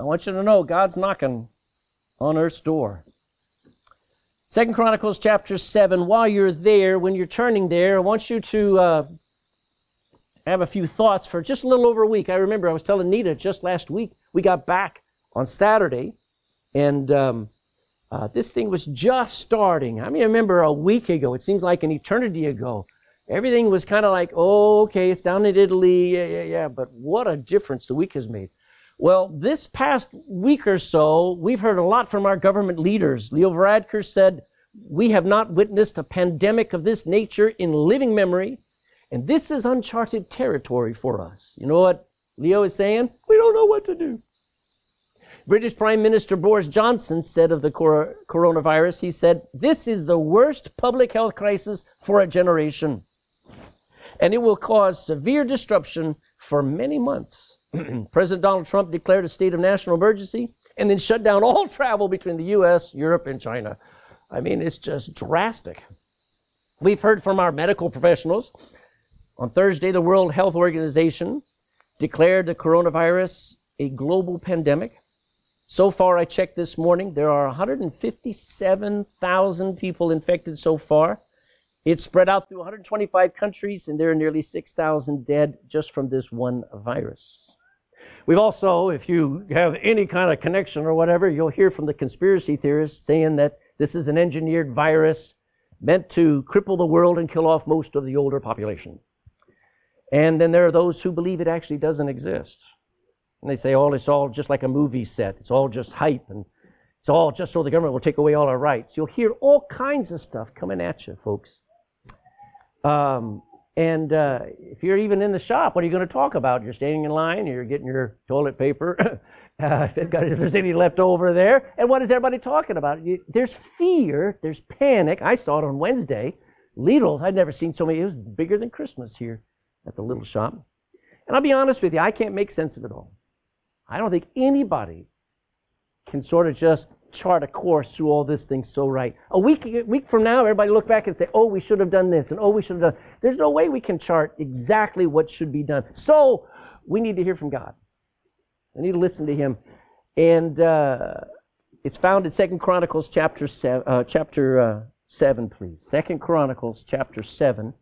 I want you to know God's knocking on earth's door. Second Chronicles chapter 7. While you're there, when you're turning there, I want you to uh, have a few thoughts for just a little over a week. I remember I was telling Nita just last week, we got back on Saturday, and um, uh, this thing was just starting. I mean, I remember a week ago, it seems like an eternity ago. Everything was kind of like, oh, okay, it's down in Italy, yeah, yeah, yeah. But what a difference the week has made. Well, this past week or so, we've heard a lot from our government leaders. Leo Varadkar said, We have not witnessed a pandemic of this nature in living memory, and this is uncharted territory for us. You know what Leo is saying? We don't know what to do. British Prime Minister Boris Johnson said of the coronavirus, he said, This is the worst public health crisis for a generation, and it will cause severe disruption for many months. President Donald Trump declared a state of national emergency and then shut down all travel between the U.S., Europe, and China. I mean, it's just drastic. We've heard from our medical professionals. On Thursday, the World Health Organization declared the coronavirus a global pandemic. So far, I checked this morning, there are 157,000 people infected so far. It's spread out through 125 countries, and there are nearly 6,000 dead just from this one virus. We've also, if you have any kind of connection or whatever, you'll hear from the conspiracy theorists saying that this is an engineered virus meant to cripple the world and kill off most of the older population. And then there are those who believe it actually doesn't exist. And they say, oh, it's all just like a movie set. It's all just hype. And it's all just so the government will take away all our rights. You'll hear all kinds of stuff coming at you, folks. Um, and uh, if you're even in the shop, what are you going to talk about? You're standing in line, you're getting your toilet paper, uh, if there's any left over there. And what is everybody talking about? You, there's fear, there's panic. I saw it on Wednesday. Lidl's, I'd never seen so many. It was bigger than Christmas here at the little shop. And I'll be honest with you, I can't make sense of it all. I don't think anybody can sort of just chart a course through all this thing so right. A week, a week from now, everybody look back and say, oh, we should have done this, and oh, we should have done. There's no way we can chart exactly what should be done. So we need to hear from God. We need to listen to Him, and uh, it's found in Second Chronicles chapter seven, uh, chapter uh, seven, please. Second Chronicles chapter seven,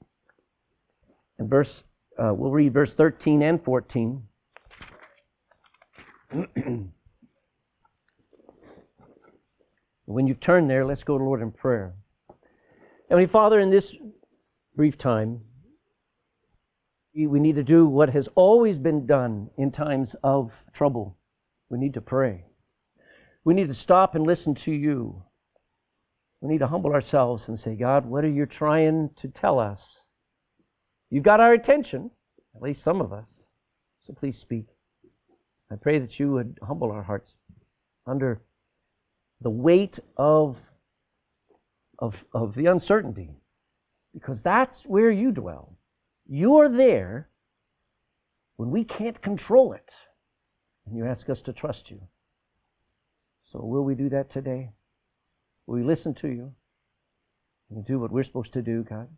and verse. Uh, we'll read verse 13 and 14. When you turn there, let's go to Lord in prayer. Heavenly Father, in this brief time, we need to do what has always been done in times of trouble. We need to pray. We need to stop and listen to you. We need to humble ourselves and say, God, what are you trying to tell us? You've got our attention, at least some of us. So please speak. I pray that you would humble our hearts under the weight of, of, of the uncertainty, because that's where you dwell. You're there when we can't control it, and you ask us to trust you. So, will we do that today? Will we listen to you? and do what we're supposed to do, God?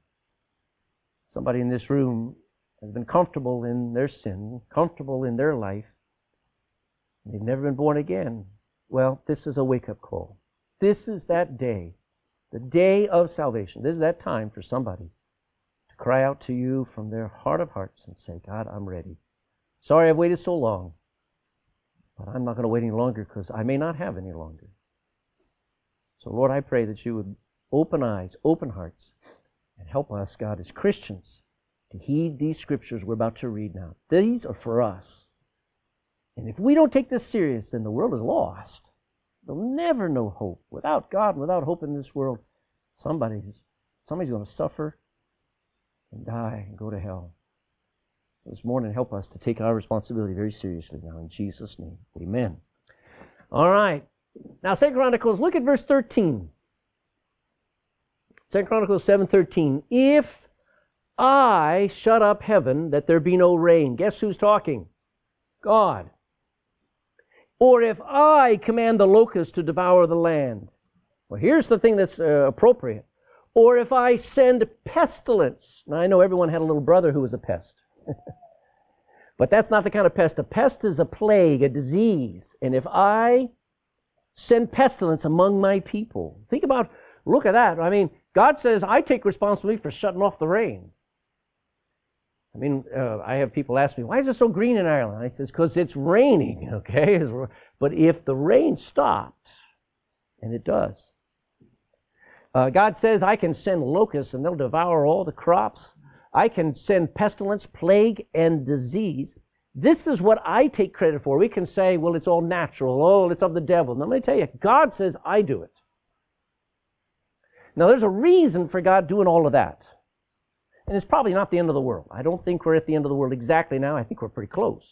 Somebody in this room has been comfortable in their sin, comfortable in their life. They've never been born again. Well, this is a wake up call. This is that day, the day of salvation. This is that time for somebody to cry out to you from their heart of hearts and say, God, I'm ready. Sorry I've waited so long, but I'm not going to wait any longer because I may not have any longer. So, Lord, I pray that you would open eyes, open hearts, and help us, God, as Christians, to heed these scriptures we're about to read now. These are for us. And if we don't take this serious, then the world is lost. They'll never know hope. Without God, without hope in this world, somebody's somebody's going to suffer and die and go to hell. This morning, help us to take our responsibility very seriously now. In Jesus' name, amen. All right. Now, Second Chronicles, look at verse 13. Second Chronicles 7.13. If I shut up heaven that there be no rain. Guess who's talking? God. Or if I command the locust to devour the land. Well, here's the thing that's uh, appropriate. Or if I send pestilence. Now, I know everyone had a little brother who was a pest. but that's not the kind of pest. A pest is a plague, a disease. and if I send pestilence among my people, think about, look at that. I mean, God says, I take responsibility for shutting off the rain. I mean, uh, I have people ask me, why is it so green in Ireland? I says, because it's raining, okay? But if the rain stops, and it does, uh, God says, I can send locusts and they'll devour all the crops. I can send pestilence, plague, and disease. This is what I take credit for. We can say, well, it's all natural. Oh, it's of the devil. Now, let me tell you, God says, I do it. Now, there's a reason for God doing all of that. And it's probably not the end of the world. I don't think we're at the end of the world exactly now. I think we're pretty close.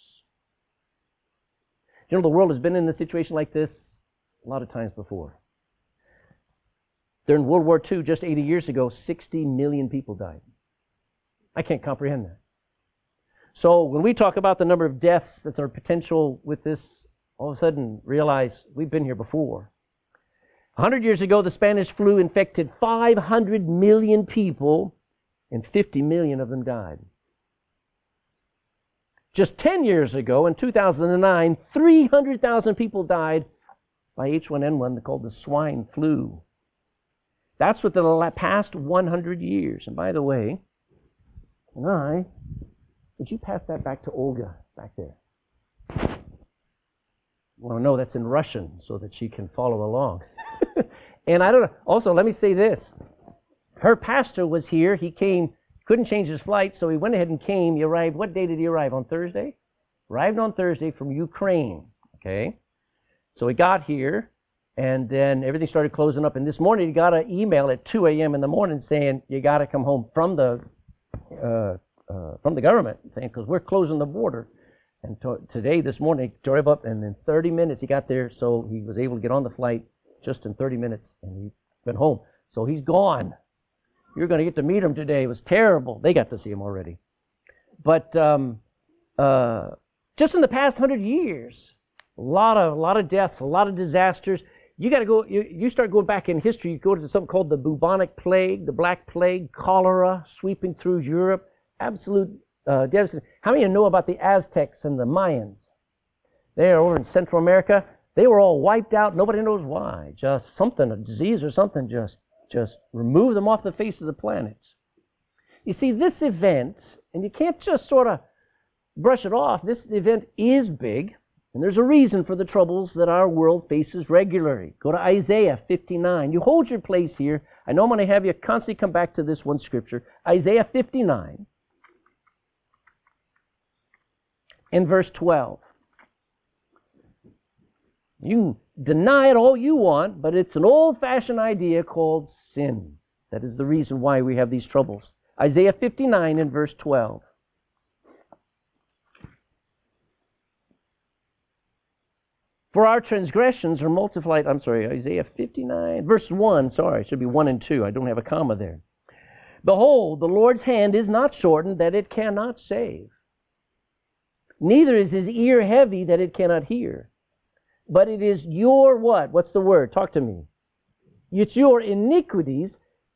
You know, the world has been in a situation like this a lot of times before. During World War II, just 80 years ago, 60 million people died. I can't comprehend that. So when we talk about the number of deaths that are potential with this, all of a sudden realize we've been here before. 100 years ago, the Spanish flu infected 500 million people, and 50 million of them died. Just 10 years ago, in 2009, 300,000 people died by H1N1 called the swine flu. That's within the past 100 years. And by the way, and I, would you pass that back to Olga back there? Well, no, that's in Russian so that she can follow along. and I don't know. Also, let me say this. Her pastor was here. He came, couldn't change his flight, so he went ahead and came. He arrived. What day did he arrive? On Thursday? Arrived on Thursday from Ukraine. Okay? So he got here. And then everything started closing up. And this morning he got an email at 2 a.m. in the morning saying, you got to come home from the, uh, uh, from the government, saying, because we're closing the border. And to, today, this morning, he drove up, and in 30 minutes he got there, so he was able to get on the flight just in 30 minutes, and he went home. So he's gone. You're going to get to meet him today. It was terrible. They got to see him already. But um, uh, just in the past hundred years, a lot of a lot of deaths, a lot of disasters you got to go, you, you start going back in history, you go to something called the bubonic plague, the black plague, cholera sweeping through Europe, absolute uh, devastation. How many of you know about the Aztecs and the Mayans? They are over in Central America. They were all wiped out. Nobody knows why. Just something, a disease or something, just just remove them off the face of the planet. You see, this event, and you can't just sort of brush it off. This event is big. And there's a reason for the troubles that our world faces regularly. Go to Isaiah 59. You hold your place here. I know I'm going to have you constantly come back to this one scripture. Isaiah 59 in verse 12. You can deny it all you want, but it's an old fashioned idea called sin. That is the reason why we have these troubles. Isaiah 59 in verse 12. For our transgressions are multiplied. I'm sorry, Isaiah 59, verse 1. Sorry, it should be 1 and 2. I don't have a comma there. Behold, the Lord's hand is not shortened that it cannot save. Neither is his ear heavy that it cannot hear. But it is your what? What's the word? Talk to me. It's your iniquities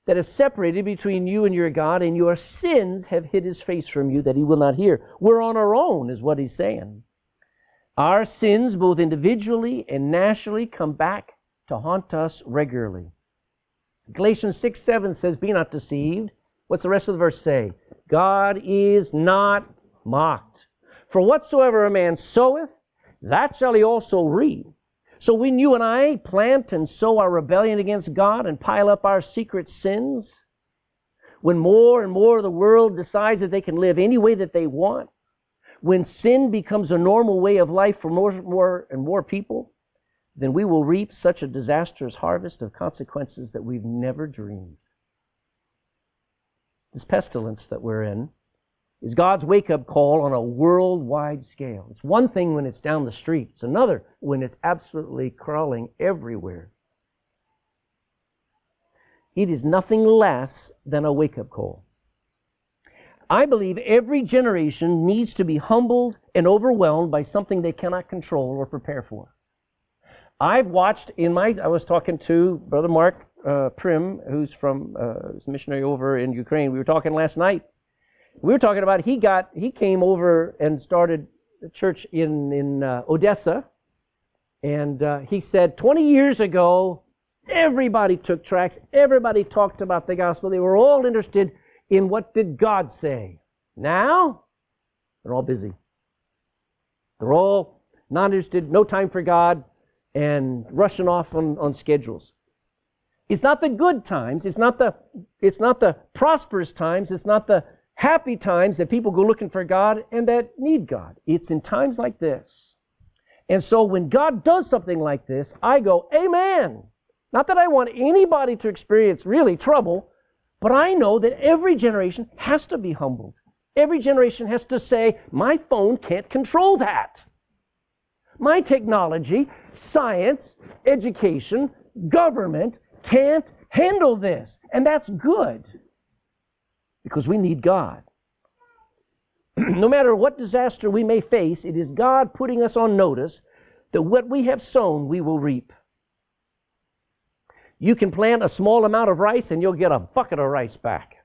that have separated between you and your God, and your sins have hid his face from you that he will not hear. We're on our own, is what he's saying. Our sins, both individually and nationally, come back to haunt us regularly. Galatians 6 7 says, Be not deceived. What's the rest of the verse say? God is not mocked. For whatsoever a man soweth, that shall he also reap. So when you and I plant and sow our rebellion against God and pile up our secret sins, when more and more of the world decides that they can live any way that they want, when sin becomes a normal way of life for more, more and more people, then we will reap such a disastrous harvest of consequences that we've never dreamed. This pestilence that we're in is God's wake up call on a worldwide scale. It's one thing when it's down the street, it's another when it's absolutely crawling everywhere. It is nothing less than a wake up call. I believe every generation needs to be humbled and overwhelmed by something they cannot control or prepare for. I've watched in my, I was talking to Brother Mark uh, Prim, who's from, uh, missionary over in Ukraine. We were talking last night. We were talking about he got, he came over and started a church in, in uh, Odessa. And uh, he said, 20 years ago, everybody took tracts. Everybody talked about the gospel. They were all interested in what did God say. Now, they're all busy. They're all not interested, no time for God, and rushing off on, on schedules. It's not the good times, it's not the, it's not the prosperous times, it's not the happy times that people go looking for God and that need God. It's in times like this. And so when God does something like this, I go, Amen. Not that I want anybody to experience really trouble, but I know that every generation has to be humbled. Every generation has to say, my phone can't control that. My technology, science, education, government can't handle this. And that's good because we need God. no matter what disaster we may face, it is God putting us on notice that what we have sown, we will reap. You can plant a small amount of rice and you'll get a bucket of rice back.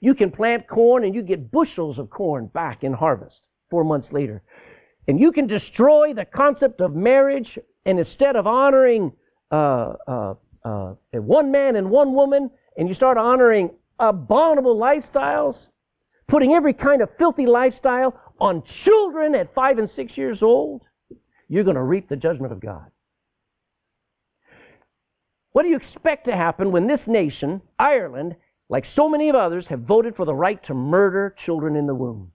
You can plant corn and you get bushels of corn back in harvest four months later. And you can destroy the concept of marriage and instead of honoring uh, uh, uh, one man and one woman, and you start honoring abominable lifestyles, putting every kind of filthy lifestyle on children at five and six years old, you're going to reap the judgment of God. What do you expect to happen when this nation, Ireland, like so many of others, have voted for the right to murder children in the womb?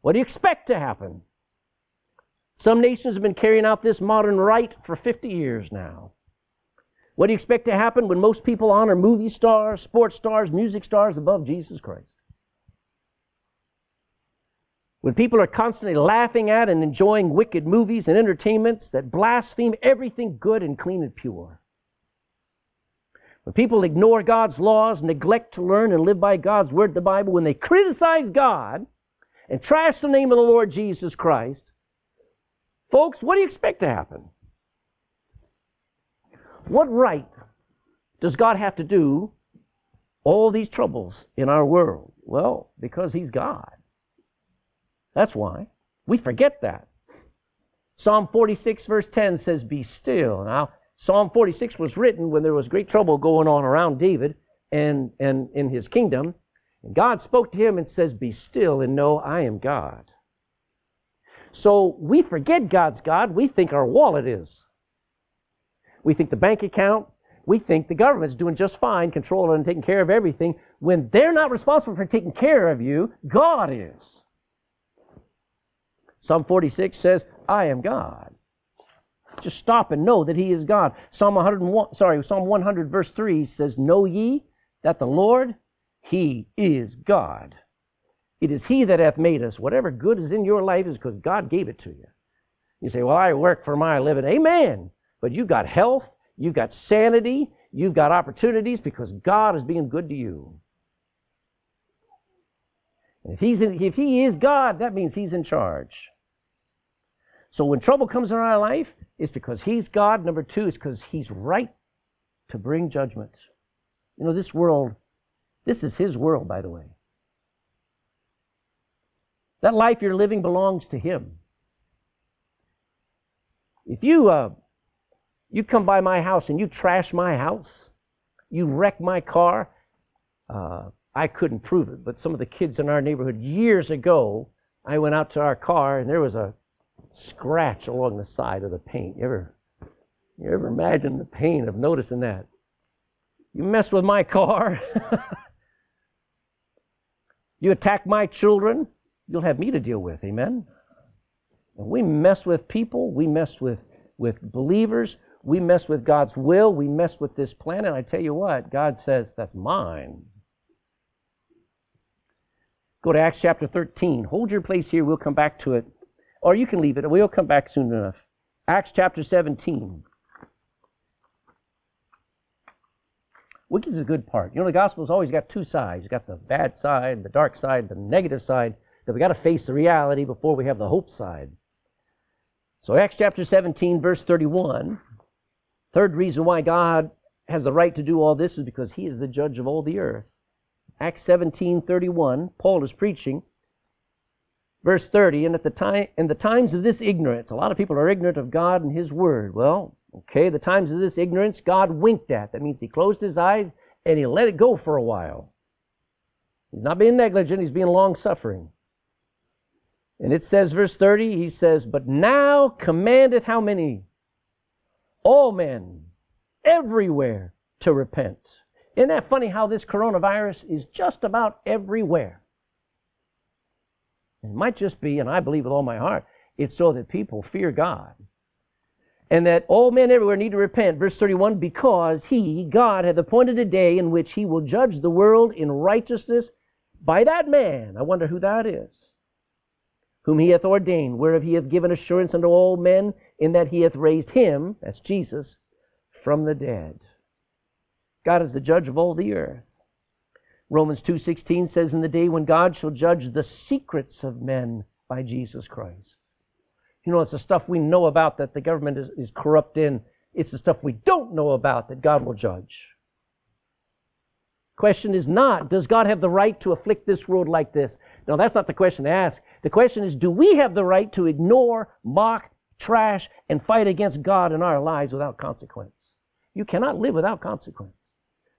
What do you expect to happen? Some nations have been carrying out this modern right for 50 years now. What do you expect to happen when most people honor movie stars, sports stars, music stars above Jesus Christ? When people are constantly laughing at and enjoying wicked movies and entertainments that blaspheme everything good and clean and pure. When people ignore God's laws, neglect to learn and live by God's word, the Bible, when they criticize God and trash the name of the Lord Jesus Christ, folks, what do you expect to happen? What right does God have to do all these troubles in our world? Well, because He's God. That's why. We forget that. Psalm 46, verse 10 says, Be still. Now, Psalm 46 was written when there was great trouble going on around David and, and in his kingdom. And God spoke to him and says, Be still and know I am God. So we forget God's God. We think our wallet is. We think the bank account, we think the government's doing just fine, controlling and taking care of everything, when they're not responsible for taking care of you, God is. Psalm 46 says, I am God. Just stop and know that He is God. Psalm 101, sorry, Psalm 100 verse 3 says, Know ye that the Lord, He is God. It is He that hath made us. Whatever good is in your life is because God gave it to you. You say, Well, I work for my living. Amen. But you've got health, you've got sanity, you've got opportunities because God is being good to you. if, he's in, if He is God, that means He's in charge. So when trouble comes in our life, it's because He's God. Number two, it's because He's right to bring judgment. You know, this world, this is His world, by the way. That life you're living belongs to Him. If you uh, you come by my house and you trash my house, you wreck my car. Uh, I couldn't prove it, but some of the kids in our neighborhood years ago, I went out to our car and there was a scratch along the side of the paint. You ever, you ever imagine the pain of noticing that? You mess with my car, you attack my children, you'll have me to deal with. Amen? We mess with people, we mess with, with believers, we mess with God's will. We mess with this plan. And I tell you what, God says, that's mine. Go to Acts chapter 13. Hold your place here. We'll come back to it. Or you can leave it. We'll come back soon enough. Acts chapter 17. Which is the good part? You know, the gospel's always got two sides. You've got the bad side, the dark side, the negative side. That we've got to face the reality before we have the hope side. So Acts chapter 17, verse 31. Third reason why God has the right to do all this is because he is the judge of all the earth. Acts 17:31, Paul is preaching. Verse 30, and at the time in the times of this ignorance, a lot of people are ignorant of God and His Word. Well, okay, the times of this ignorance, God winked at. That means He closed His eyes and He let it go for a while. He's not being negligent, He's being long suffering. And it says, verse 30, He says, But now commandeth how many? All men, everywhere, to repent. Isn't that funny how this coronavirus is just about everywhere? It might just be, and I believe with all my heart, it's so that people fear God. And that all men everywhere need to repent. Verse 31 Because he, God, hath appointed a day in which he will judge the world in righteousness by that man. I wonder who that is. Whom he hath ordained, whereof he hath given assurance unto all men, in that he hath raised him, that's Jesus, from the dead. God is the judge of all the earth. Romans 2:16 says in the day when God shall judge the secrets of men by Jesus Christ. You know, it's the stuff we know about that the government is, is corrupt in. It's the stuff we don't know about that God will judge. Question is not, does God have the right to afflict this world like this? No, that's not the question to ask. The question is, do we have the right to ignore, mock, trash, and fight against God in our lives without consequence? You cannot live without consequence.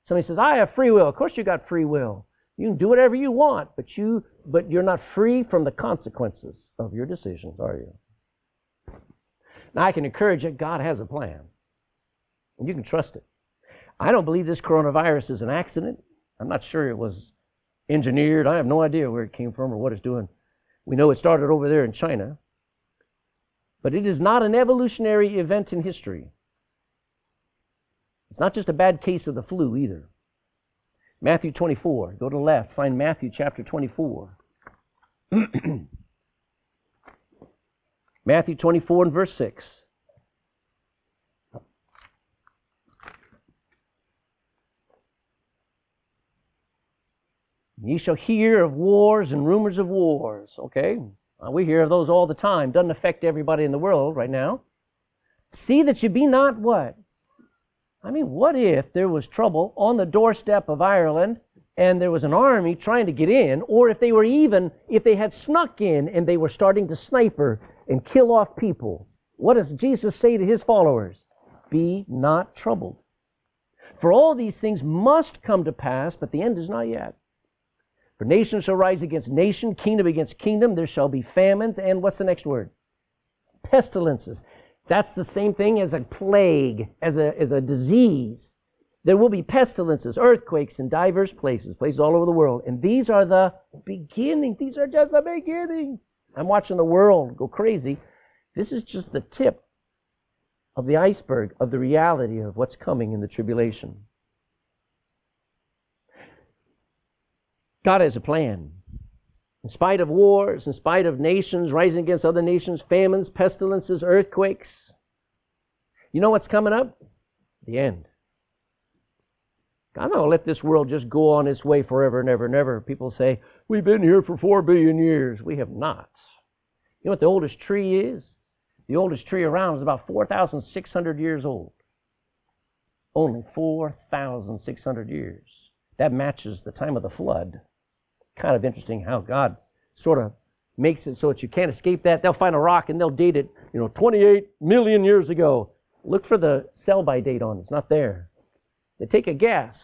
Somebody says, I have free will. Of course you got free will. You can do whatever you want, but you but you're not free from the consequences of your decisions, are you? Now I can encourage you, God has a plan. And you can trust it. I don't believe this coronavirus is an accident. I'm not sure it was engineered. I have no idea where it came from or what it's doing. We know it started over there in China. But it is not an evolutionary event in history. It's not just a bad case of the flu either. Matthew 24. Go to the left. Find Matthew chapter 24. Matthew 24 and verse 6. Ye shall hear of wars and rumors of wars. Okay? Uh, we hear of those all the time. Doesn't affect everybody in the world right now. See that you be not what? I mean, what if there was trouble on the doorstep of Ireland and there was an army trying to get in, or if they were even, if they had snuck in and they were starting to sniper and kill off people? What does Jesus say to his followers? Be not troubled. For all these things must come to pass, but the end is not yet. For nation shall rise against nation, kingdom against kingdom. There shall be famines, and what's the next word? Pestilences. That's the same thing as a plague, as a, as a disease. There will be pestilences, earthquakes in diverse places, places all over the world. And these are the beginning. These are just the beginning. I'm watching the world go crazy. This is just the tip of the iceberg of the reality of what's coming in the tribulation. God has a plan. In spite of wars, in spite of nations rising against other nations, famines, pestilences, earthquakes, you know what's coming up? The end. God not let this world just go on its way forever and ever and ever. People say, We've been here for four billion years. We have not. You know what the oldest tree is? The oldest tree around is about 4,600 years old. Only 4,600 years. That matches the time of the flood kind of interesting how God sort of makes it so that you can't escape that. They'll find a rock and they'll date it, you know, 28 million years ago. Look for the sell by date on it. It's not there. They take a guess.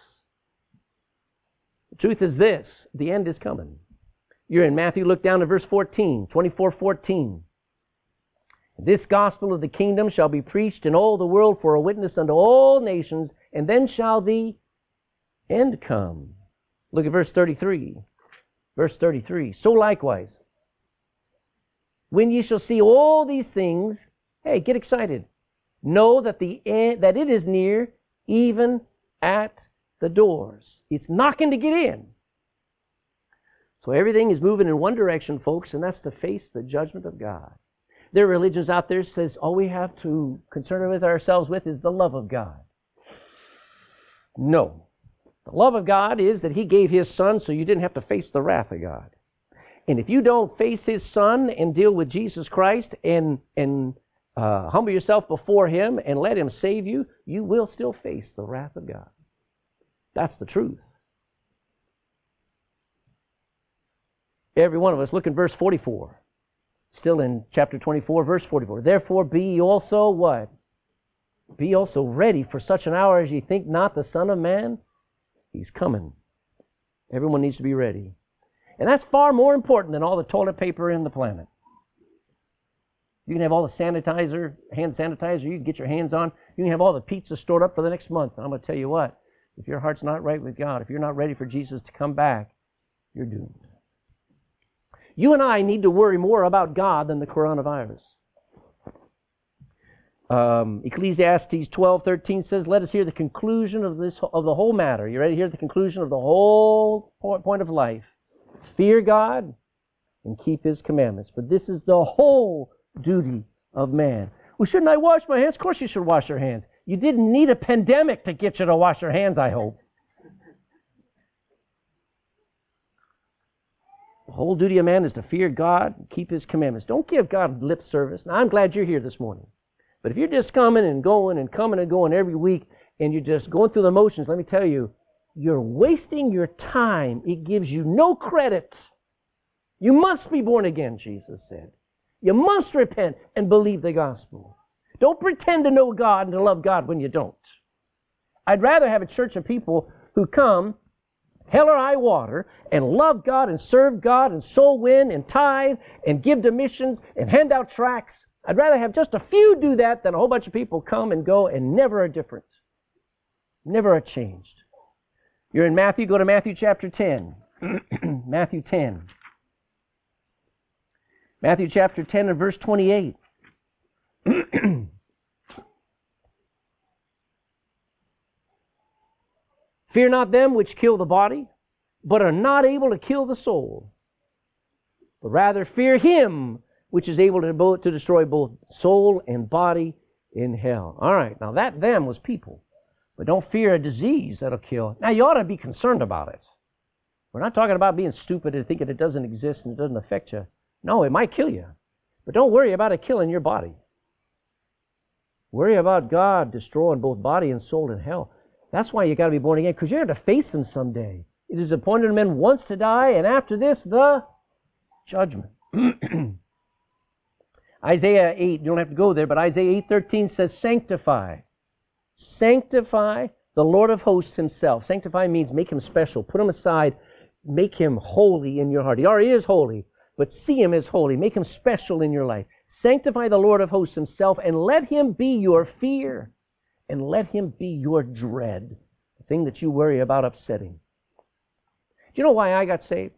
The truth is this the end is coming. You're in Matthew, look down to verse 14, 24 14. This gospel of the kingdom shall be preached in all the world for a witness unto all nations, and then shall the end come. Look at verse 33. Verse 33 So likewise, when ye shall see all these things, hey, get excited. Know that, the end, that it is near, even at the doors. It's knocking to get in. So everything is moving in one direction, folks, and that's to face the judgment of God. There are religions out there that says all we have to concern with ourselves with is the love of God. No. The love of God is that He gave His Son so you didn't have to face the wrath of God. And if you don't face His Son and deal with Jesus Christ and, and uh, humble yourself before Him and let Him save you, you will still face the wrath of God. That's the truth. Every one of us, look in verse 44. Still in chapter 24, verse 44. Therefore be ye also what? Be also ready for such an hour as ye think not the Son of Man. He's coming. Everyone needs to be ready. And that's far more important than all the toilet paper in the planet. You can have all the sanitizer, hand sanitizer you can get your hands on. You can have all the pizza stored up for the next month. And I'm going to tell you what, if your heart's not right with God, if you're not ready for Jesus to come back, you're doomed. You and I need to worry more about God than the coronavirus. Um, Ecclesiastes 12:13 says, "Let us hear the conclusion of this of the whole matter." You ready to hear the conclusion of the whole point of life? Fear God and keep His commandments. But this is the whole duty of man. Well, shouldn't I wash my hands? Of course you should wash your hands. You didn't need a pandemic to get you to wash your hands, I hope. The whole duty of man is to fear God and keep His commandments. Don't give God lip service. Now, I'm glad you're here this morning. But if you're just coming and going and coming and going every week and you're just going through the motions, let me tell you, you're wasting your time. It gives you no credit. You must be born again, Jesus said. You must repent and believe the gospel. Don't pretend to know God and to love God when you don't. I'd rather have a church of people who come hell or high water and love God and serve God and soul win and tithe and give to missions and hand out tracts. I'd rather have just a few do that than a whole bunch of people come and go and never a difference. Never a changed. You're in Matthew, go to Matthew chapter 10. Matthew 10. Matthew chapter 10 and verse 28. Fear not them which kill the body, but are not able to kill the soul. But rather fear him which is able to, to destroy both soul and body in hell. All right, now that them was people. But don't fear a disease that'll kill. Now you ought to be concerned about it. We're not talking about being stupid and thinking it doesn't exist and it doesn't affect you. No, it might kill you. But don't worry about it killing your body. Worry about God destroying both body and soul in hell. That's why you got to be born again, because you're going to face Him someday. It is appointed men once to die, and after this, the judgment. Isaiah 8, you don't have to go there, but Isaiah 8.13 says, Sanctify. Sanctify the Lord of hosts himself. Sanctify means make him special. Put him aside. Make him holy in your heart. He already is holy, but see him as holy. Make him special in your life. Sanctify the Lord of hosts himself, and let him be your fear and let him be your dread, the thing that you worry about upsetting. Do you know why I got saved?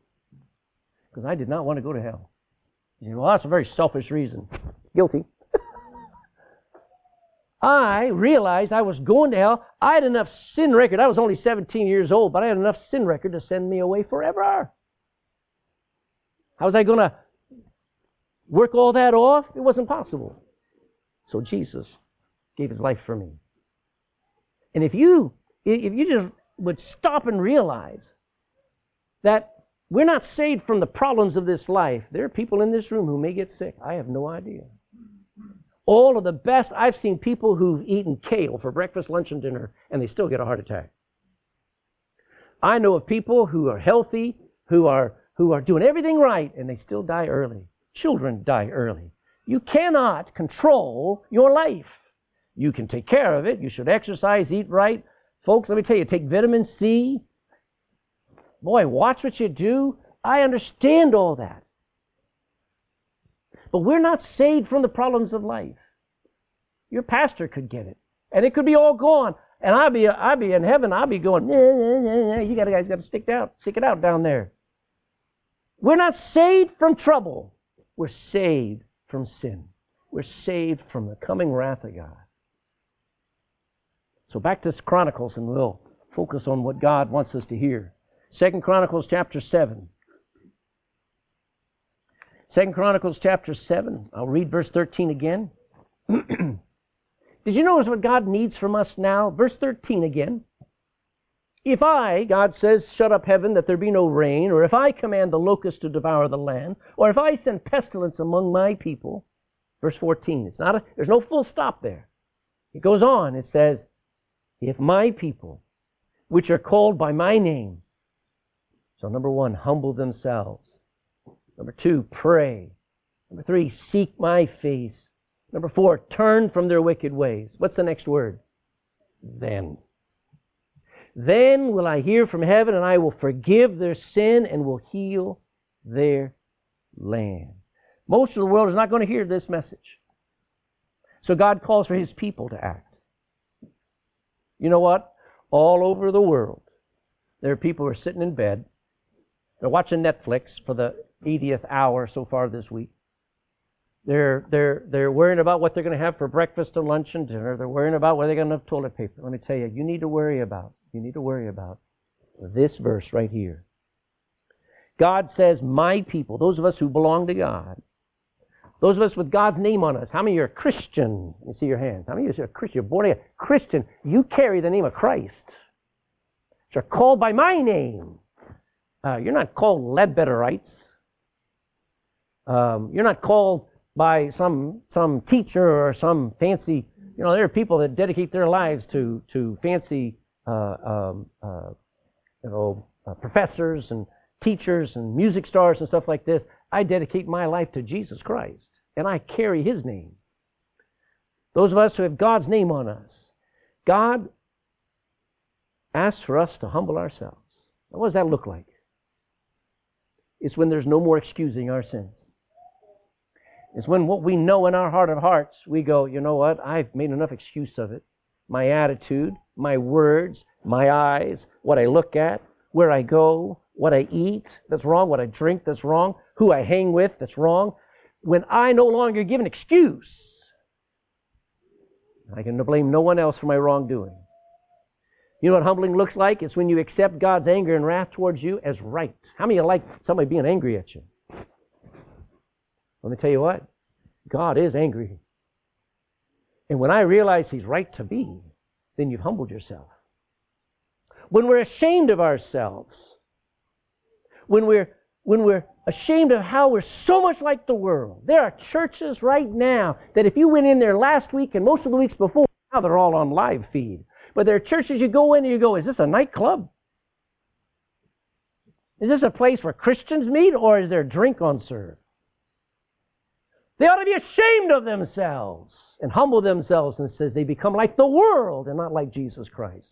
Because I did not want to go to hell. You know, well, that's a very selfish reason. Guilty. I realized I was going to hell. I had enough sin record. I was only 17 years old, but I had enough sin record to send me away forever. How was I going to work all that off? It wasn't possible. So Jesus gave his life for me. And if you if you just would stop and realize that we're not saved from the problems of this life. There are people in this room who may get sick. I have no idea. All of the best, I've seen people who've eaten kale for breakfast, lunch, and dinner, and they still get a heart attack. I know of people who are healthy, who are, who are doing everything right, and they still die early. Children die early. You cannot control your life. You can take care of it. You should exercise, eat right. Folks, let me tell you, take vitamin C. Boy, watch what you do. I understand all that. But we're not saved from the problems of life. Your pastor could get it. And it could be all gone. And I'll be, I'll be in heaven. I'll be going, nah, nah, nah, you got guys got to stick out, stick it out down there. We're not saved from trouble. We're saved from sin. We're saved from the coming wrath of God. So back to Chronicles, and we'll focus on what God wants us to hear. Second Chronicles chapter 7. Second Chronicles chapter 7. I'll read verse 13 again. Did you notice what God needs from us now? Verse 13 again. If I, God says, shut up heaven that there be no rain, or if I command the locust to devour the land, or if I send pestilence among my people, verse 14. It's not a, there's no full stop there. It goes on. It says, if my people, which are called by my name, so number one, humble themselves. Number two, pray. Number three, seek my face. Number four, turn from their wicked ways. What's the next word? Then. Then will I hear from heaven, and I will forgive their sin and will heal their land. Most of the world is not going to hear this message. So God calls for his people to act. You know what? All over the world, there are people who are sitting in bed. They're watching Netflix for the 80th hour so far this week. They're, they're, they're worrying about what they're going to have for breakfast and lunch and dinner. They're worrying about whether they're going to have toilet paper. Let me tell you, you need to worry about, you need to worry about this verse right here. God says, my people, those of us who belong to God, those of us with God's name on us, how many are Christian? You see your hands. How many of you are Christian? You're born again. Christian, you carry the name of Christ. You're called by my name. Uh, you're not called Ledbetterites. Um, you're not called by some some teacher or some fancy. You know, there are people that dedicate their lives to to fancy, uh, um, uh, you know, uh, professors and teachers and music stars and stuff like this. I dedicate my life to Jesus Christ, and I carry His name. Those of us who have God's name on us, God asks for us to humble ourselves. What does that look like? It's when there's no more excusing our sins. It's when what we know in our heart of hearts, we go, you know what? I've made enough excuse of it. My attitude, my words, my eyes, what I look at, where I go, what I eat that's wrong, what I drink that's wrong, who I hang with that's wrong. When I no longer give an excuse, I can blame no one else for my wrongdoing. You know what humbling looks like? It's when you accept God's anger and wrath towards you as right. How many of you like somebody being angry at you? Let me tell you what, God is angry. And when I realize He's right to be, then you've humbled yourself. When we're ashamed of ourselves, when we're when we're ashamed of how we're so much like the world. There are churches right now that if you went in there last week and most of the weeks before, now they're all on live feed. But there are churches you go in and you go, is this a nightclub? Is this a place where Christians meet or is there drink on serve? They ought to be ashamed of themselves and humble themselves and says they become like the world and not like Jesus Christ.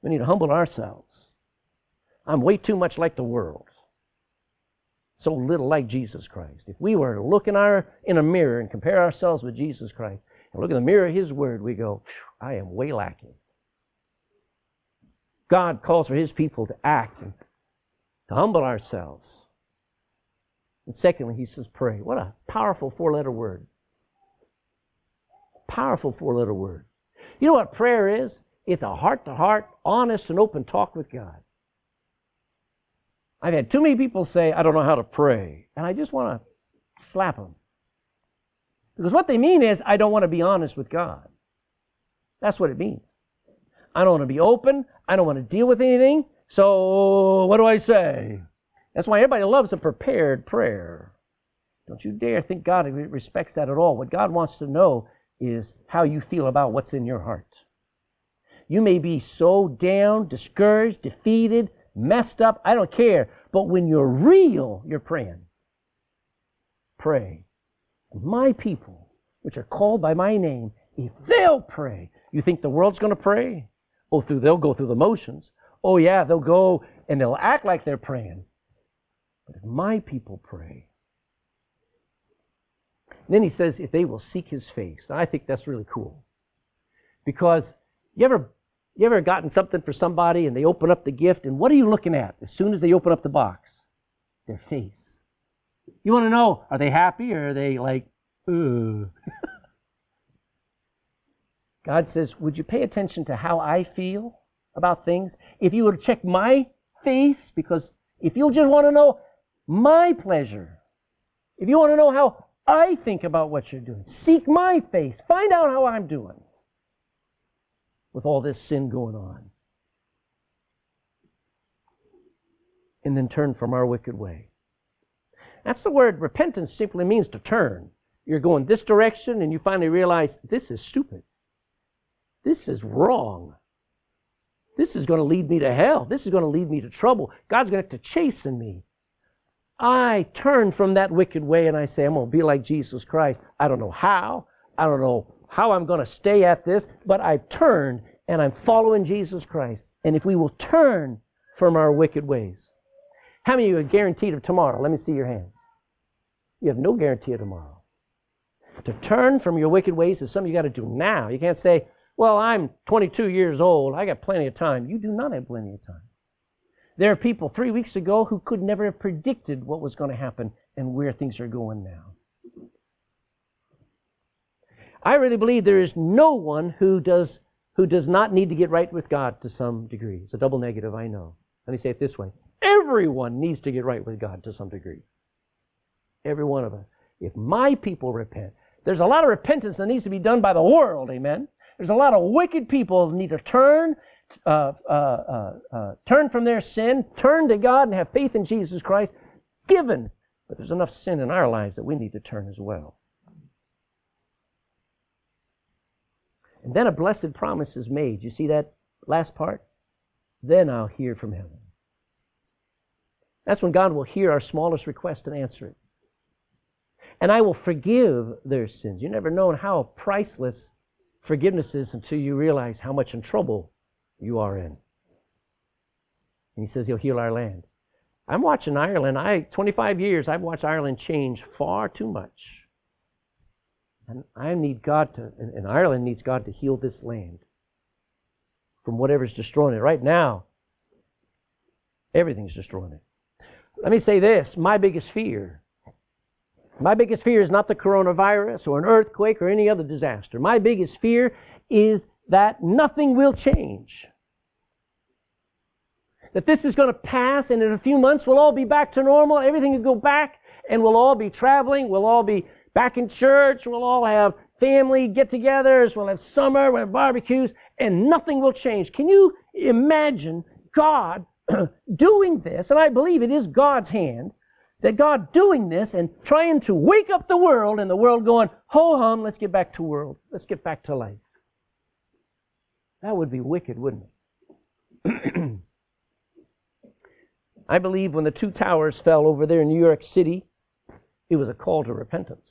We need to humble ourselves. I'm way too much like the world. So little like Jesus Christ. If we were to look in, our, in a mirror and compare ourselves with Jesus Christ and look in the mirror of His Word, we go, I am way lacking. God calls for His people to act and to humble ourselves. And secondly, he says pray. What a powerful four letter word. Powerful four letter word. You know what prayer is? It's a heart to heart, honest and open talk with God. I've had too many people say, I don't know how to pray. And I just want to slap them. Because what they mean is, I don't want to be honest with God. That's what it means. I don't want to be open. I don't want to deal with anything. So what do I say? That's why everybody loves a prepared prayer. Don't you dare think God respects that at all. What God wants to know is how you feel about what's in your heart. You may be so down, discouraged, defeated, messed up. I don't care. But when you're real, you're praying. Pray. My people, which are called by my name, if they'll pray, you think the world's going to pray? Oh, through they'll go through the motions. Oh yeah, they'll go and they'll act like they're praying. But if my people pray, then he says, if they will seek his face. I think that's really cool. Because you ever you ever gotten something for somebody and they open up the gift and what are you looking at as soon as they open up the box? Their face. You want to know, are they happy or are they like, ooh? God says, would you pay attention to how I feel about things? If you to check my face, because if you just want to know my pleasure. If you want to know how I think about what you're doing, seek my face. Find out how I'm doing with all this sin going on. And then turn from our wicked way. That's the word repentance simply means to turn. You're going this direction and you finally realize this is stupid. This is wrong. This is going to lead me to hell. This is going to lead me to trouble. God's going to have to chasten me. I turn from that wicked way and I say, I'm going to be like Jesus Christ. I don't know how. I don't know how I'm going to stay at this, but I've turned and I'm following Jesus Christ. And if we will turn from our wicked ways, how many of you are guaranteed of tomorrow? Let me see your hands. You have no guarantee of tomorrow. To turn from your wicked ways is something you got to do now. You can't say, well, I'm 22 years old. I got plenty of time. You do not have plenty of time. There are people three weeks ago who could never have predicted what was going to happen and where things are going now. I really believe there is no one who does, who does not need to get right with God to some degree. It's a double negative, I know. Let me say it this way. Everyone needs to get right with God to some degree. Every one of us. If my people repent, there's a lot of repentance that needs to be done by the world, amen? There's a lot of wicked people that need to turn uh, uh, uh, uh, turn from their sin, turn to God, and have faith in Jesus Christ, given. But there's enough sin in our lives that we need to turn as well. And then a blessed promise is made. You see that last part? Then I'll hear from heaven. That's when God will hear our smallest request and answer it. And I will forgive their sins. You never know how priceless forgiveness is until you realize how much in trouble you are in. And he says he'll heal our land. I'm watching Ireland. I 25 years I've watched Ireland change far too much. And I need God to and Ireland needs God to heal this land from whatever's destroying it. Right now, everything's destroying it. Let me say this, my biggest fear my biggest fear is not the coronavirus or an earthquake or any other disaster. My biggest fear is that nothing will change. That this is going to pass and in a few months we'll all be back to normal. Everything will go back and we'll all be traveling. We'll all be back in church. We'll all have family get togethers. We'll have summer. We'll have barbecues and nothing will change. Can you imagine God doing this? And I believe it is God's hand that God doing this and trying to wake up the world and the world going, ho hum, let's get back to world. Let's get back to life. That would be wicked, wouldn't it? I believe when the two towers fell over there in New York City, it was a call to repentance.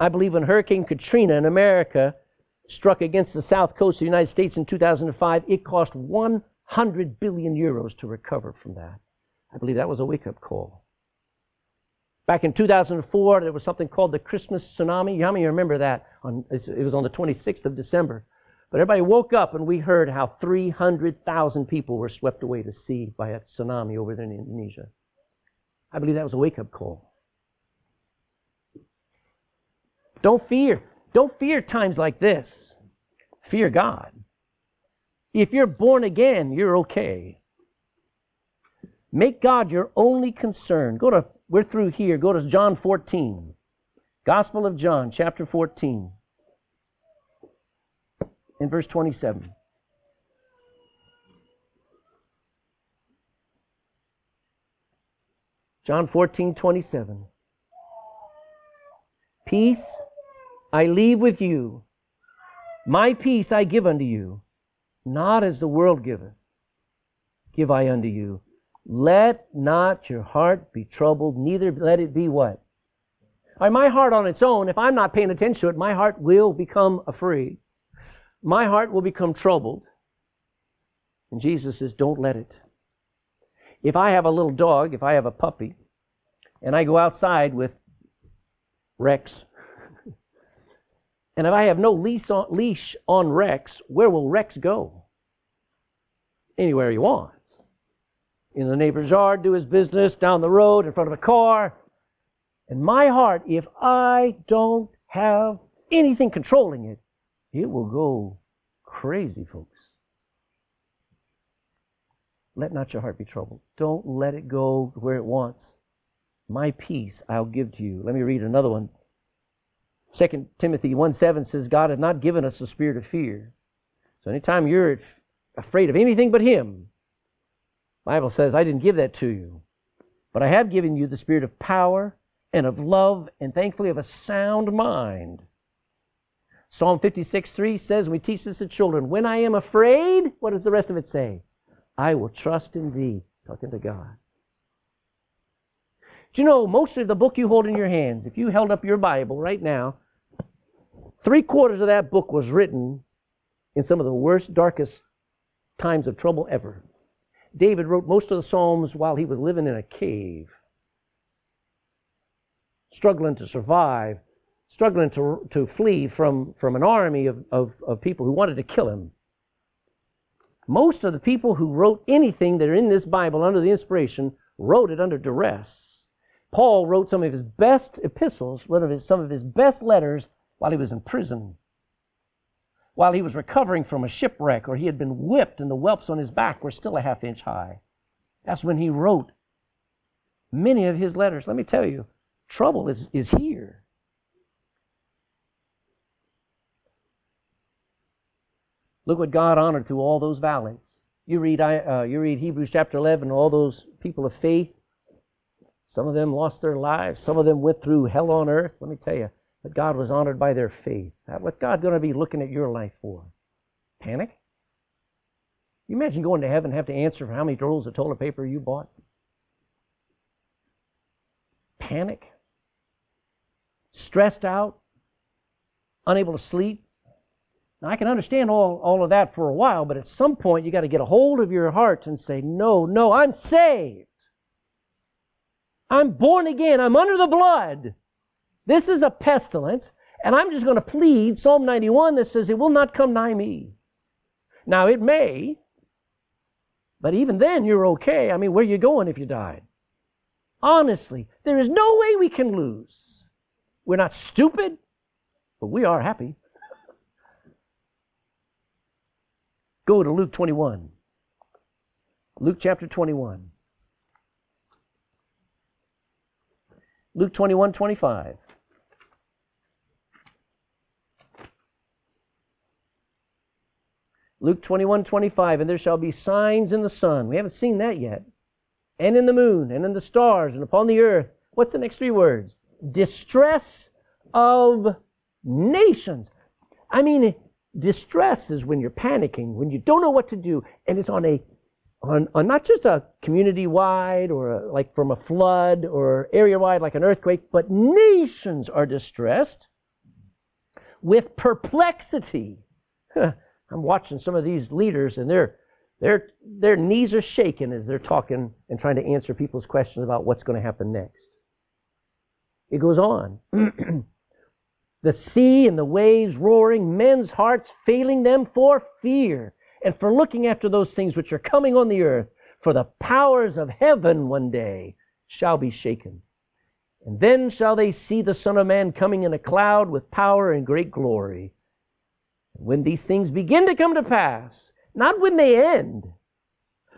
I believe when Hurricane Katrina in America struck against the south coast of the United States in 2005, it cost 100 billion euros to recover from that. I believe that was a wake up call. Back in 2004, there was something called the Christmas tsunami. How many remember that? it was on the 26th of December. But everybody woke up and we heard how 300,000 people were swept away to sea by a tsunami over there in Indonesia. I believe that was a wake up call. Don't fear. Don't fear times like this. Fear God. If you're born again, you're okay. Make God your only concern. Go to, we're through here. Go to John 14. Gospel of John, chapter 14 in verse 27. John 14, 27. Peace I leave with you. My peace I give unto you. Not as the world giveth, give I unto you. Let not your heart be troubled, neither let it be what? my heart on its own, if I'm not paying attention to it, my heart will become afraid my heart will become troubled. And Jesus says, don't let it. If I have a little dog, if I have a puppy, and I go outside with Rex, and if I have no leash on, leash on Rex, where will Rex go? Anywhere he wants. In the neighbor's yard, do his business, down the road, in front of a car. And my heart, if I don't have anything controlling it, it will go crazy, folks. Let not your heart be troubled. Don't let it go where it wants. My peace I'll give to you. Let me read another one. 2 Timothy 1 7 says, God has not given us a spirit of fear. So anytime you're afraid of anything but Him, Bible says, I didn't give that to you. But I have given you the spirit of power and of love and thankfully of a sound mind. Psalm 56, 3 says, we teach this to children, when I am afraid, what does the rest of it say? I will trust in thee. Talking to God. Do you know most of the book you hold in your hands, if you held up your Bible right now, three quarters of that book was written in some of the worst, darkest times of trouble ever. David wrote most of the Psalms while he was living in a cave, struggling to survive, struggling to, to flee from, from an army of, of, of people who wanted to kill him. Most of the people who wrote anything that are in this Bible under the inspiration wrote it under duress. Paul wrote some of his best epistles, some of his best letters while he was in prison, while he was recovering from a shipwreck, or he had been whipped and the whelps on his back were still a half inch high. That's when he wrote many of his letters. Let me tell you, trouble is, is here. Look what God honored through all those valleys. You read, uh, you read Hebrews chapter 11, all those people of faith. Some of them lost their lives. Some of them went through hell on earth. Let me tell you, but God was honored by their faith. What's God going to be looking at your life for? Panic? You imagine going to heaven and have to answer for how many rolls of toilet paper you bought? Panic? Stressed out? Unable to sleep? Now, I can understand all, all of that for a while, but at some point you've got to get a hold of your heart and say, No, no, I'm saved. I'm born again. I'm under the blood. This is a pestilence, and I'm just going to plead Psalm 91 that says, It will not come nigh me. Now, it may, but even then you're okay. I mean, where are you going if you died? Honestly, there is no way we can lose. We're not stupid, but we are happy. Go to Luke 21. Luke chapter 21. Luke 21, 25. Luke 21, 25. And there shall be signs in the sun. We haven't seen that yet. And in the moon, and in the stars, and upon the earth. What's the next three words? Distress of nations. I mean, Distress is when you're panicking, when you don't know what to do, and it's on a on, on not just a community wide or a, like from a flood or area wide like an earthquake, but nations are distressed with perplexity. I'm watching some of these leaders and their their their knees are shaking as they're talking and trying to answer people's questions about what's going to happen next. It goes on. the sea and the waves roaring, men's hearts failing them for fear and for looking after those things which are coming on the earth, for the powers of heaven one day shall be shaken. And then shall they see the Son of Man coming in a cloud with power and great glory. When these things begin to come to pass, not when they end,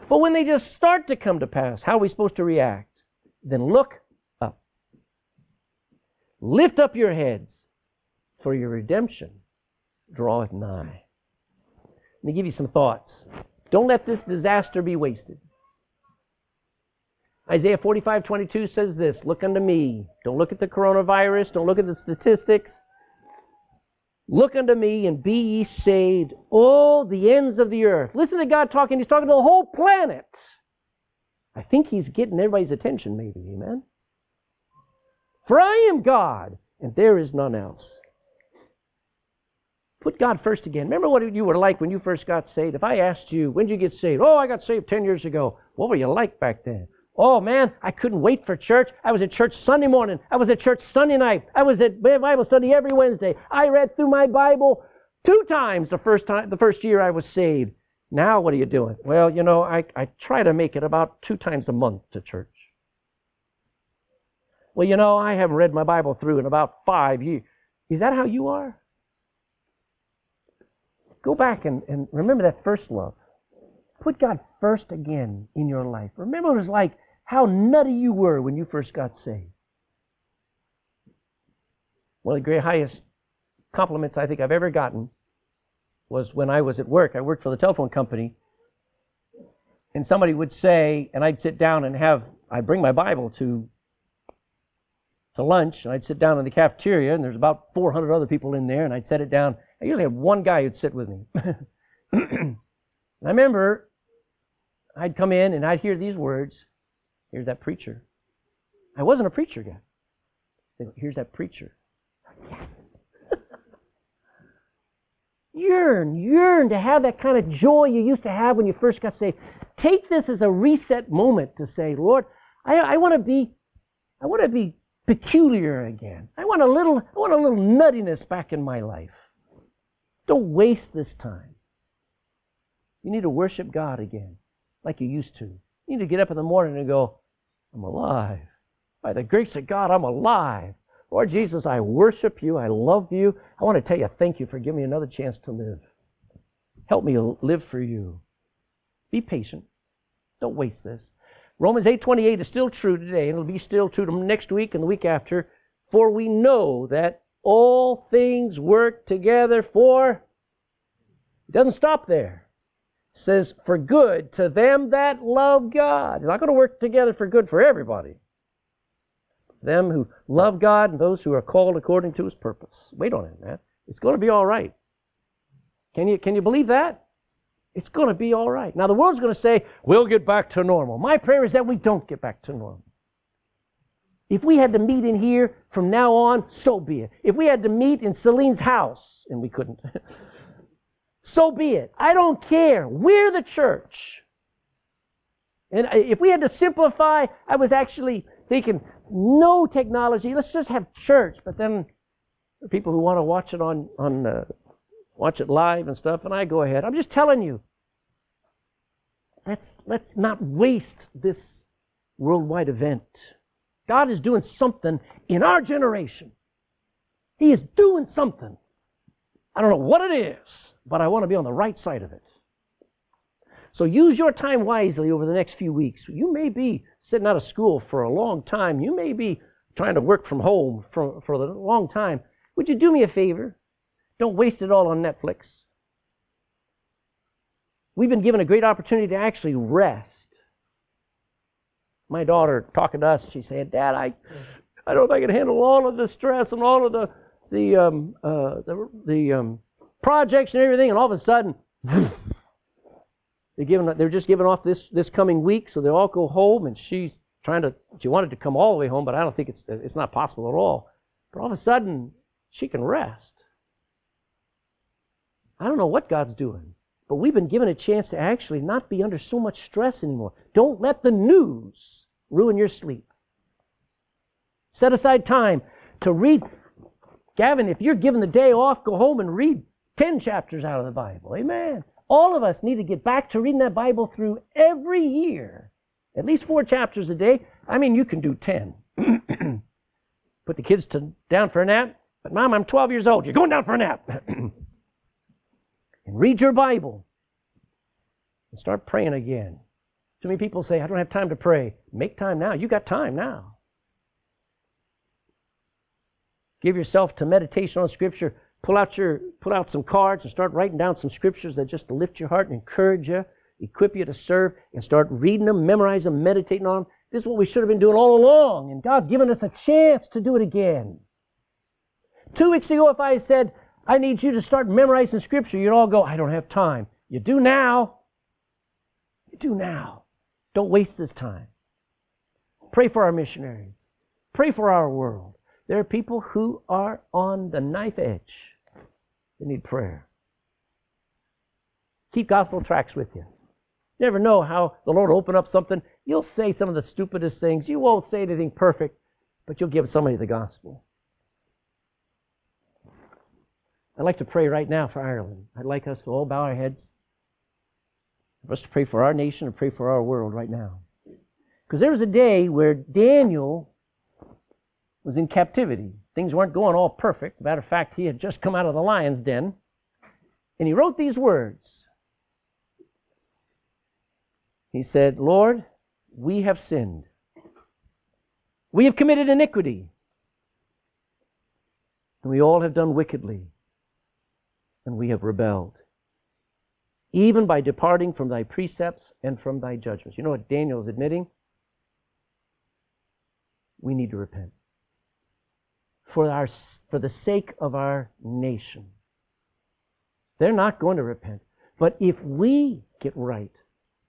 but when they just start to come to pass, how are we supposed to react? Then look up. Lift up your heads for your redemption draweth nigh. Let me give you some thoughts. Don't let this disaster be wasted. Isaiah 45:22 says this Look unto me. Don't look at the coronavirus. Don't look at the statistics. Look unto me and be ye saved, all the ends of the earth. Listen to God talking. He's talking to the whole planet. I think he's getting everybody's attention, maybe. Amen? For I am God, and there is none else. Put God first again. Remember what you were like when you first got saved? If I asked you, when did you get saved? Oh, I got saved 10 years ago. What were you like back then? Oh, man, I couldn't wait for church. I was at church Sunday morning. I was at church Sunday night. I was at Bible study every Wednesday. I read through my Bible two times the first time, the first year I was saved. Now what are you doing? Well, you know, I, I try to make it about two times a month to church. Well, you know, I haven't read my Bible through in about five years. Is that how you are? Go back and, and remember that first love. Put God first again in your life. Remember what it was like how nutty you were when you first got saved. One of the great highest compliments I think I've ever gotten was when I was at work. I worked for the telephone company. And somebody would say, and I'd sit down and have, I'd bring my Bible to, to lunch, and I'd sit down in the cafeteria, and there's about 400 other people in there, and I'd set it down, I usually had one guy who'd sit with me. I remember I'd come in and I'd hear these words. Here's that preacher. I wasn't a preacher yet. Here's that preacher. yearn, yearn to have that kind of joy you used to have when you first got saved. Take this as a reset moment to say, Lord, I, I want to be, I want to be peculiar again. I want a little, I want a little nuttiness back in my life. Don't waste this time. You need to worship God again, like you used to. You need to get up in the morning and go, I'm alive. By the grace of God, I'm alive. Lord Jesus, I worship you. I love you. I want to tell you thank you for giving me another chance to live. Help me live for you. Be patient. Don't waste this. Romans 8:28 is still true today, and it'll be still true next week and the week after. For we know that all things work together for. It doesn't stop there. Says for good to them that love God. It's not going to work together for good for everybody them who love God and those who are called according to his purpose. Wait on it, man. It's going to be all right. Can you, can you believe that? It's going to be all right. Now, the world's going to say, we'll get back to normal. My prayer is that we don't get back to normal. If we had to meet in here from now on, so be it. If we had to meet in Celine's house, and we couldn't, so be it. I don't care. We're the church. And if we had to simplify, I was actually thinking, no technology. Let's just have church. But then the people who want to watch it on on uh, watch it live and stuff, and I go ahead. I'm just telling you. Let's let's not waste this worldwide event. God is doing something in our generation. He is doing something. I don't know what it is, but I want to be on the right side of it. So use your time wisely over the next few weeks. You may be sitting out of school for a long time. You may be trying to work from home for, for a long time. Would you do me a favor? Don't waste it all on Netflix. We've been given a great opportunity to actually rest. My daughter talking to us, she said, Dad, I, I don't know if I can handle all of the stress and all of the, the, um, uh, the, the um, projects and everything. And all of a sudden, They're giving, they're just giving off this, this coming week, so they all go home, and she's trying to, she wanted to come all the way home, but I don't think it's, it's not possible at all. But all of a sudden, she can rest. I don't know what God's doing, but we've been given a chance to actually not be under so much stress anymore. Don't let the news ruin your sleep. Set aside time to read. Gavin, if you're given the day off, go home and read 10 chapters out of the Bible. Amen. All of us need to get back to reading that Bible through every year. At least four chapters a day. I mean, you can do 10. Put the kids to, down for a nap. But, Mom, I'm 12 years old. You're going down for a nap. and read your Bible. And start praying again. Too many people say, I don't have time to pray. Make time now. You got time now. Give yourself to meditation on Scripture pull out your pull out some cards and start writing down some scriptures that just lift your heart and encourage you, equip you to serve, and start reading them, memorizing them, meditating on them. This is what we should have been doing all along, and God's given us a chance to do it again. Two weeks ago, if I said, I need you to start memorizing scripture, you'd all go, I don't have time. You do now. You do now. Don't waste this time. Pray for our missionaries. Pray for our world. There are people who are on the knife edge. They need prayer. Keep gospel tracks with you. Never know how the Lord will open up something. You'll say some of the stupidest things. You won't say anything perfect, but you'll give somebody the gospel. I'd like to pray right now for Ireland. I'd like us to all bow our heads. For us to pray for our nation and pray for our world right now. Because there was a day where Daniel was in captivity. Things weren't going all perfect. Matter of fact, he had just come out of the lion's den. And he wrote these words. He said, Lord, we have sinned. We have committed iniquity. And we all have done wickedly. And we have rebelled. Even by departing from thy precepts and from thy judgments. You know what Daniel is admitting? We need to repent for, our, for the sake of our nation. They're not going to repent. But if we get right,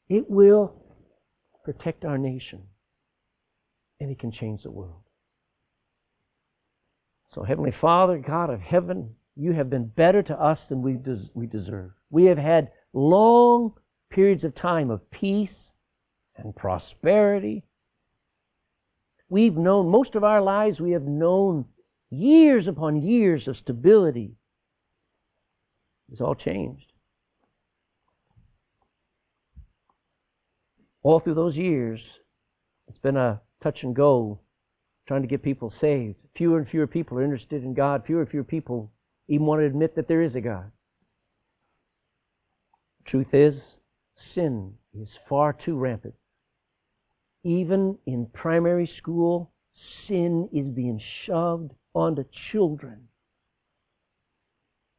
it will protect our nation. and it can change the world. So, Heavenly Father, God of heaven, you have been better to us than we, des- we deserve. We have had long periods of time of peace and prosperity. We've known, most of our lives, we have known years upon years of stability. It's all changed. All through those years, it's been a touch and go trying to get people saved. Fewer and fewer people are interested in God. Fewer and fewer people even want to admit that there is a God. Truth is, sin is far too rampant. Even in primary school, sin is being shoved onto children.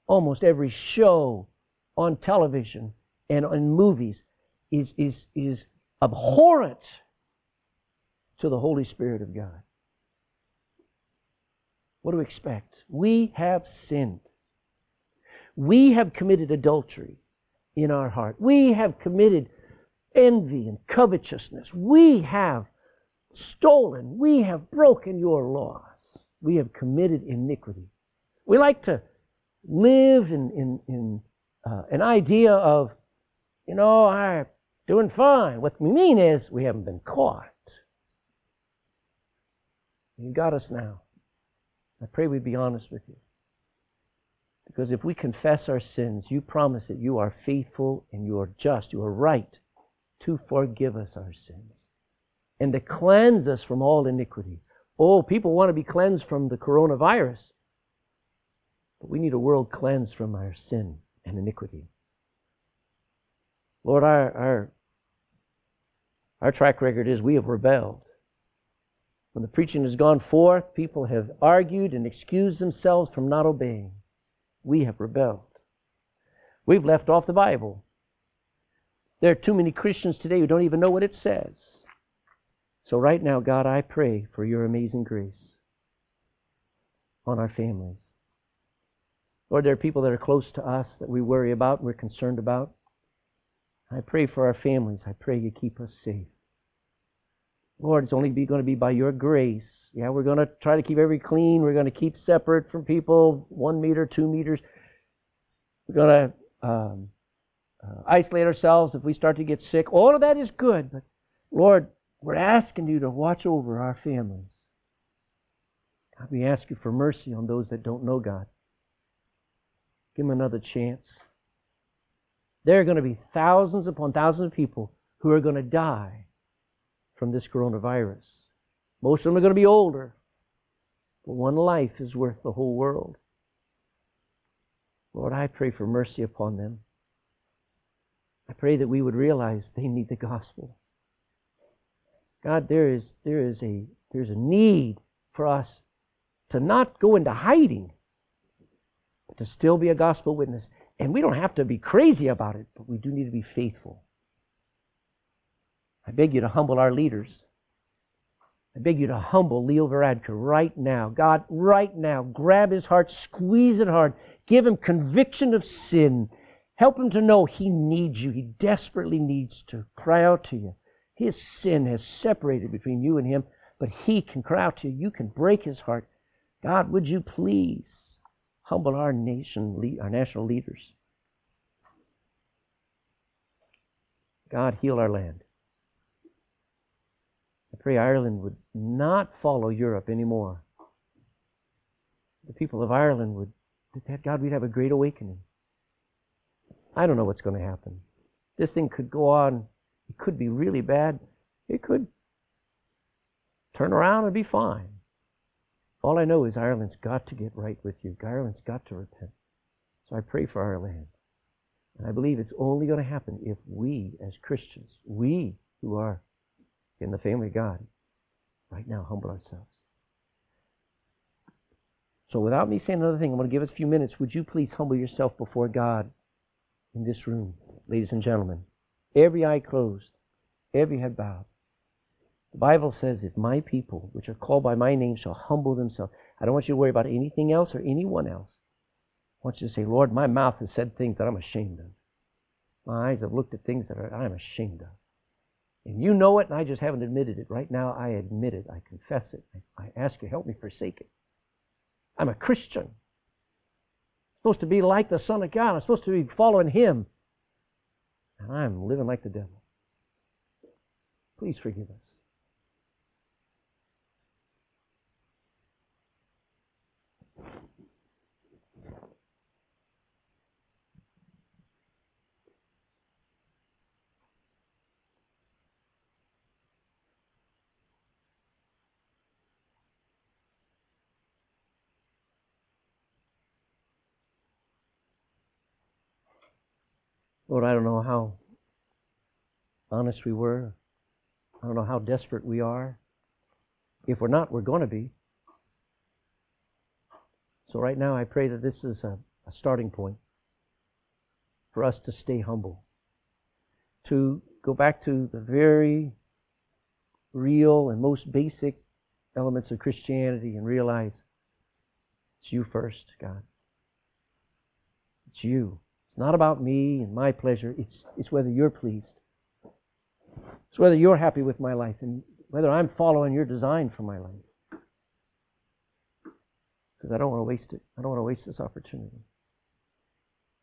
Almost every show on television and on movies is, is, is abhorrent to the Holy Spirit of God. What do we expect? We have sinned. We have committed adultery in our heart. We have committed envy and covetousness. We have stolen. We have broken your laws. We have committed iniquity. We like to live in, in, in uh, an idea of, you know, I'm doing fine. What we mean is we haven't been caught. You got us now. I pray we'd be honest with you. Because if we confess our sins, you promise that you are faithful and you are just, you are right to forgive us our sins and to cleanse us from all iniquity. Oh, people want to be cleansed from the coronavirus, but we need a world cleansed from our sin and iniquity. Lord, our, our, our track record is we have rebelled. When the preaching has gone forth, people have argued and excused themselves from not obeying. We have rebelled. We've left off the Bible. There are too many Christians today who don't even know what it says. So, right now, God, I pray for your amazing grace on our families. Lord, there are people that are close to us that we worry about we're concerned about. I pray for our families. I pray you keep us safe. Lord, it's only going to be by your grace. Yeah, we're going to try to keep every clean. We're going to keep separate from people, one meter, two meters. We're going to um, uh, isolate ourselves if we start to get sick. All of that is good, but Lord, we're asking you to watch over our families. God, we ask you for mercy on those that don't know God. Give them another chance. There are going to be thousands upon thousands of people who are going to die from this coronavirus. Most of them are going to be older. But one life is worth the whole world. Lord, I pray for mercy upon them. I pray that we would realize they need the gospel. God, there is, there is a, there's a need for us to not go into hiding, to still be a gospel witness. And we don't have to be crazy about it, but we do need to be faithful. I beg you to humble our leaders. I beg you to humble Leo Varadkar right now. God, right now, grab his heart, squeeze it hard, give him conviction of sin. Help him to know he needs you. He desperately needs to cry out to you. His sin has separated between you and him, but he can cry out to you. You can break his heart. God, would you please humble our nation, our national leaders? God, heal our land. I pray Ireland would not follow Europe anymore. The people of Ireland would, that God, we'd have a great awakening. I don't know what's going to happen. This thing could go on. It could be really bad. It could turn around and be fine. All I know is Ireland's got to get right with you. Ireland's got to repent. So I pray for our land. And I believe it's only going to happen if we, as Christians, we who are in the family of God, right now humble ourselves. So without me saying another thing, I'm going to give us a few minutes. Would you please humble yourself before God in this room, ladies and gentlemen? Every eye closed, every head bowed. The Bible says, if my people, which are called by my name, shall humble themselves. I don't want you to worry about anything else or anyone else. I want you to say, Lord, my mouth has said things that I'm ashamed of. My eyes have looked at things that I'm ashamed of. And you know it, and I just haven't admitted it. Right now, I admit it. I confess it. I ask you, help me forsake it. I'm a Christian. I'm supposed to be like the Son of God. I'm supposed to be following Him. I'm living like the devil. Please forgive us. Lord, I don't know how honest we were. I don't know how desperate we are. If we're not, we're going to be. So right now, I pray that this is a, a starting point for us to stay humble, to go back to the very real and most basic elements of Christianity and realize it's you first, God. It's you. Not about me and my pleasure. It's, it's whether you're pleased. It's whether you're happy with my life and whether I'm following your design for my life. Because I don't want to waste it. I don't want to waste this opportunity.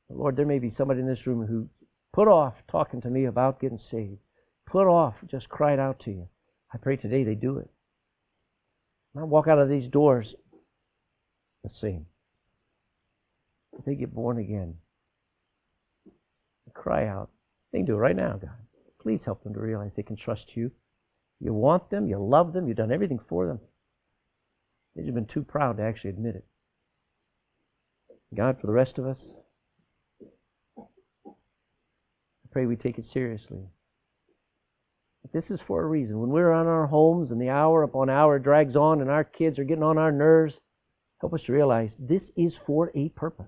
But Lord, there may be somebody in this room who put off talking to me about getting saved, put off just cried out to you. I pray today they do it. I walk out of these doors the same. They get born again cry out. They can do it right now, God. Please help them to realize they can trust you. You want them, you love them, you've done everything for them. They've just been too proud to actually admit it. God, for the rest of us, I pray we take it seriously. This is for a reason. When we're on our homes and the hour upon hour drags on and our kids are getting on our nerves, help us to realize this is for a purpose.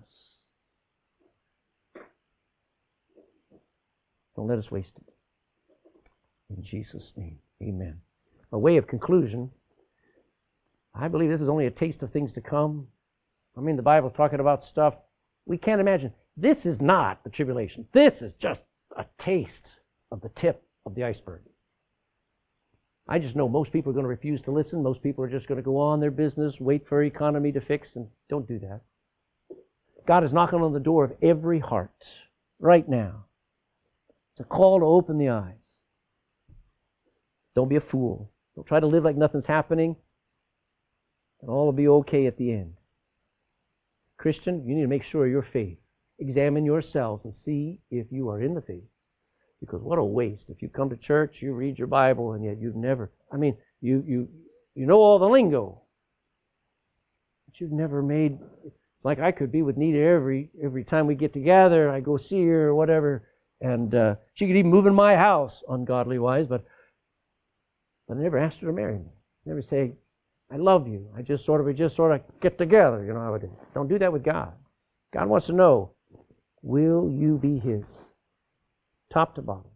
Don't let us waste it. In Jesus' name, amen. A way of conclusion, I believe this is only a taste of things to come. I mean, the Bible's talking about stuff we can't imagine. This is not the tribulation. This is just a taste of the tip of the iceberg. I just know most people are going to refuse to listen. Most people are just going to go on their business, wait for economy to fix, and don't do that. God is knocking on the door of every heart right now. It's a call to open the eyes. Don't be a fool. Don't try to live like nothing's happening. And all will be okay at the end. Christian, you need to make sure your faith. Examine yourselves and see if you are in the faith. Because what a waste. If you come to church, you read your Bible, and yet you've never, I mean, you, you, you know all the lingo. But you've never made, like I could be with Nita every, every time we get together, I go see her or whatever. And uh, she could even move in my house, ungodly wise, but, but I never asked her to marry me. Never say, I love you. I just sort of, we just sort of get together, you know how it is. Don't do that with God. God wants to know, will you be His? Top to bottom.